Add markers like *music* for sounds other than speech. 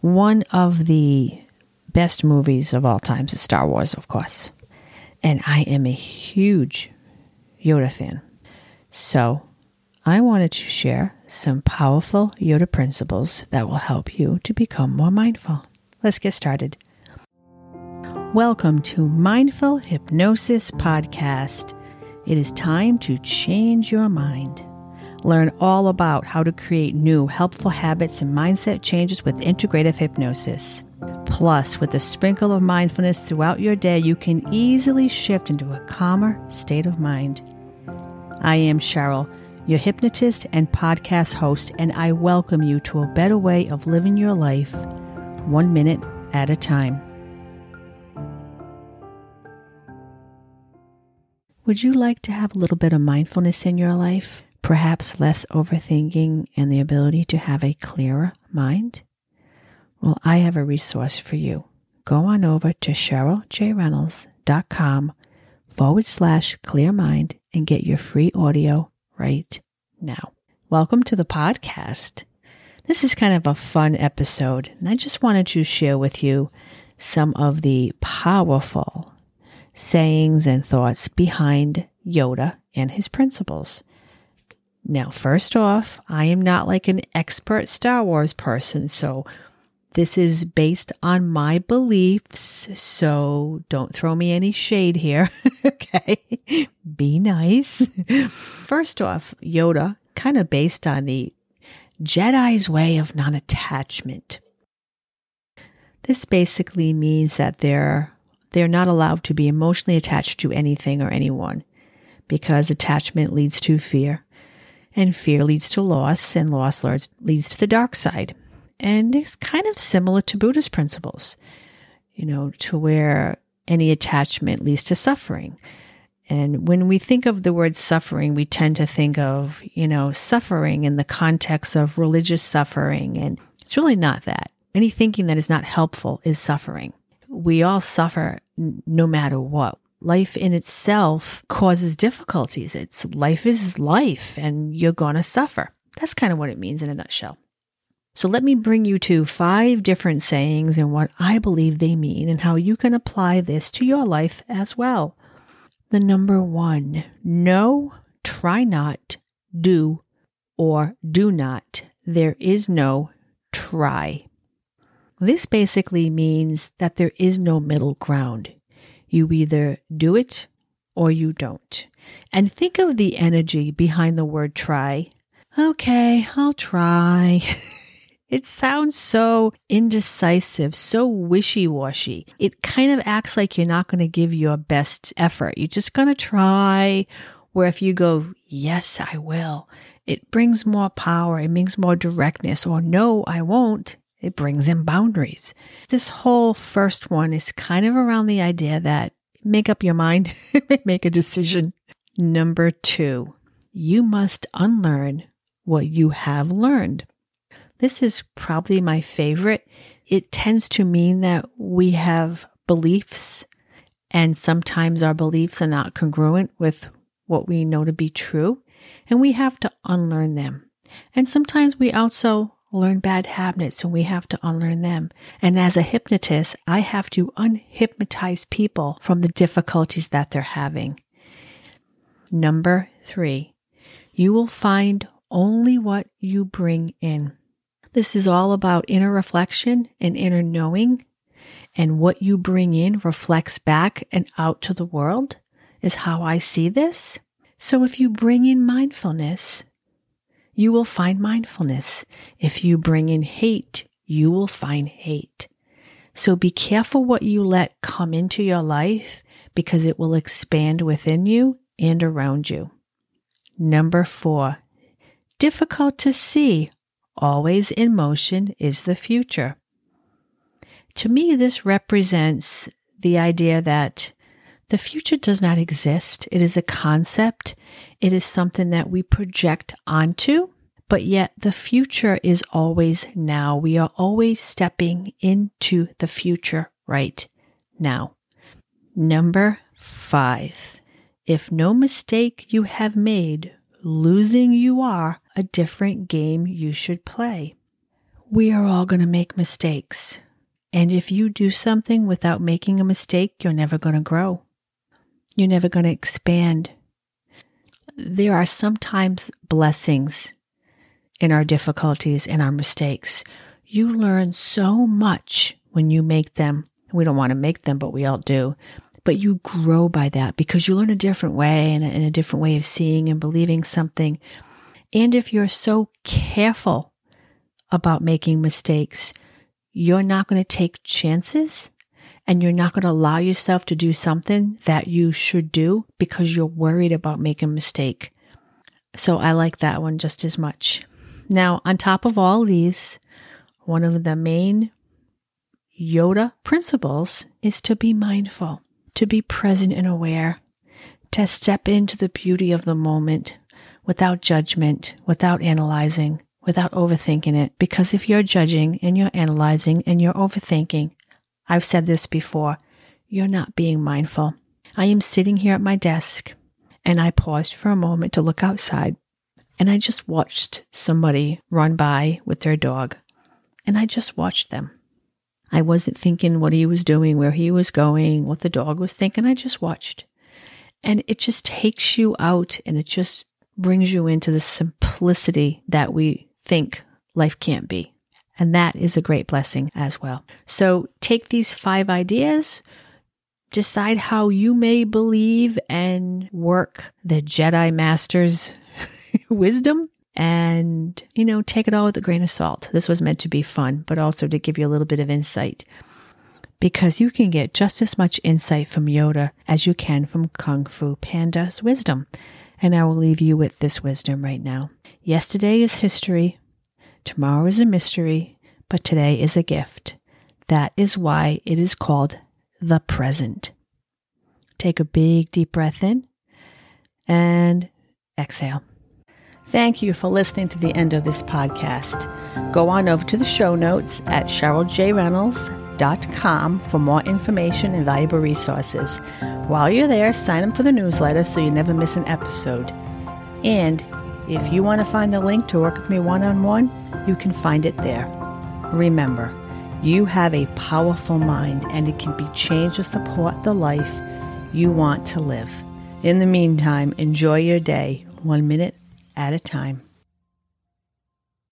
One of the best movies of all times is Star Wars, of course. And I am a huge Yoda fan. So I wanted to share some powerful Yoda principles that will help you to become more mindful. Let's get started. Welcome to Mindful Hypnosis Podcast. It is time to change your mind. Learn all about how to create new helpful habits and mindset changes with integrative hypnosis. Plus, with a sprinkle of mindfulness throughout your day, you can easily shift into a calmer state of mind. I am Cheryl, your hypnotist and podcast host, and I welcome you to a better way of living your life, one minute at a time. Would you like to have a little bit of mindfulness in your life? Perhaps less overthinking and the ability to have a clearer mind? Well, I have a resource for you. Go on over to CherylJReynolds.com forward slash clear mind and get your free audio right now. Welcome to the podcast. This is kind of a fun episode, and I just wanted to share with you some of the powerful sayings and thoughts behind Yoda and his principles. Now, first off, I am not like an expert Star Wars person, so this is based on my beliefs, so don't throw me any shade here. *laughs* okay. Be nice. First off, Yoda, kind of based on the Jedi's way of non attachment. This basically means that they're they're not allowed to be emotionally attached to anything or anyone because attachment leads to fear and fear leads to loss and loss leads to the dark side and it's kind of similar to Buddhist principles, you know, to where any attachment leads to suffering. And when we think of the word suffering, we tend to think of, you know, suffering in the context of religious suffering. And it's really not that. Any thinking that is not helpful is suffering. We all suffer no matter what. Life in itself causes difficulties. It's life is life and you're going to suffer. That's kind of what it means in a nutshell. So let me bring you to five different sayings and what I believe they mean and how you can apply this to your life as well. The number one, no, try not, do, or do not. There is no try. This basically means that there is no middle ground. You either do it or you don't. And think of the energy behind the word try. Okay, I'll try. *laughs* It sounds so indecisive, so wishy washy. It kind of acts like you're not going to give your best effort. You're just going to try. Where if you go, yes, I will, it brings more power, it brings more directness, or no, I won't. It brings in boundaries. This whole first one is kind of around the idea that make up your mind, *laughs* make a decision. Number two, you must unlearn what you have learned. This is probably my favorite. It tends to mean that we have beliefs, and sometimes our beliefs are not congruent with what we know to be true, and we have to unlearn them. And sometimes we also learn bad habits and we have to unlearn them. And as a hypnotist, I have to unhypnotize people from the difficulties that they're having. Number three, you will find only what you bring in. This is all about inner reflection and inner knowing. And what you bring in reflects back and out to the world, is how I see this. So if you bring in mindfulness, you will find mindfulness. If you bring in hate, you will find hate. So be careful what you let come into your life because it will expand within you and around you. Number four, difficult to see always in motion is the future. To me, this represents the idea that the future does not exist. It is a concept. It is something that we project onto, but yet the future is always now. We are always stepping into the future right now. Number five. If no mistake you have made, losing you are a different game you should play. we are all going to make mistakes. And if you do something without making a mistake, you're never going to grow. You're never going to expand. There are sometimes blessings in our difficulties and our mistakes. You learn so much when you make them. We don't want to make them, but we all do. But you grow by that because you learn a different way and a, and a different way of seeing and believing something. And if you're so careful about making mistakes, you're not going to take chances and you're not going to allow yourself to do something that you should do because you're worried about making a mistake. So I like that one just as much. Now, on top of all these, one of the main Yoda principles is to be mindful, to be present and aware, to step into the beauty of the moment without judgment, without analyzing, without overthinking it. Because if you're judging and you're analyzing and you're overthinking, I've said this before, you're not being mindful. I am sitting here at my desk and I paused for a moment to look outside and I just watched somebody run by with their dog and I just watched them. I wasn't thinking what he was doing, where he was going, what the dog was thinking. I just watched. And it just takes you out and it just brings you into the simplicity that we think life can't be. And that is a great blessing as well. So take these five ideas, decide how you may believe and work the Jedi Master's *laughs* wisdom, and, you know, take it all with a grain of salt. This was meant to be fun, but also to give you a little bit of insight. Because you can get just as much insight from Yoda as you can from Kung Fu Panda's wisdom. And I will leave you with this wisdom right now. Yesterday is history, tomorrow is a mystery, but today is a gift. That is why it is called the present. Take a big deep breath in and exhale. Thank you for listening to the end of this podcast. Go on over to the show notes at CherylJReynolds.com for more information and valuable resources. While you're there, sign up for the newsletter so you never miss an episode. And if you want to find the link to work with me one on one, you can find it there. Remember, you have a powerful mind and it can be changed to support the life you want to live. In the meantime, enjoy your day one minute at a time.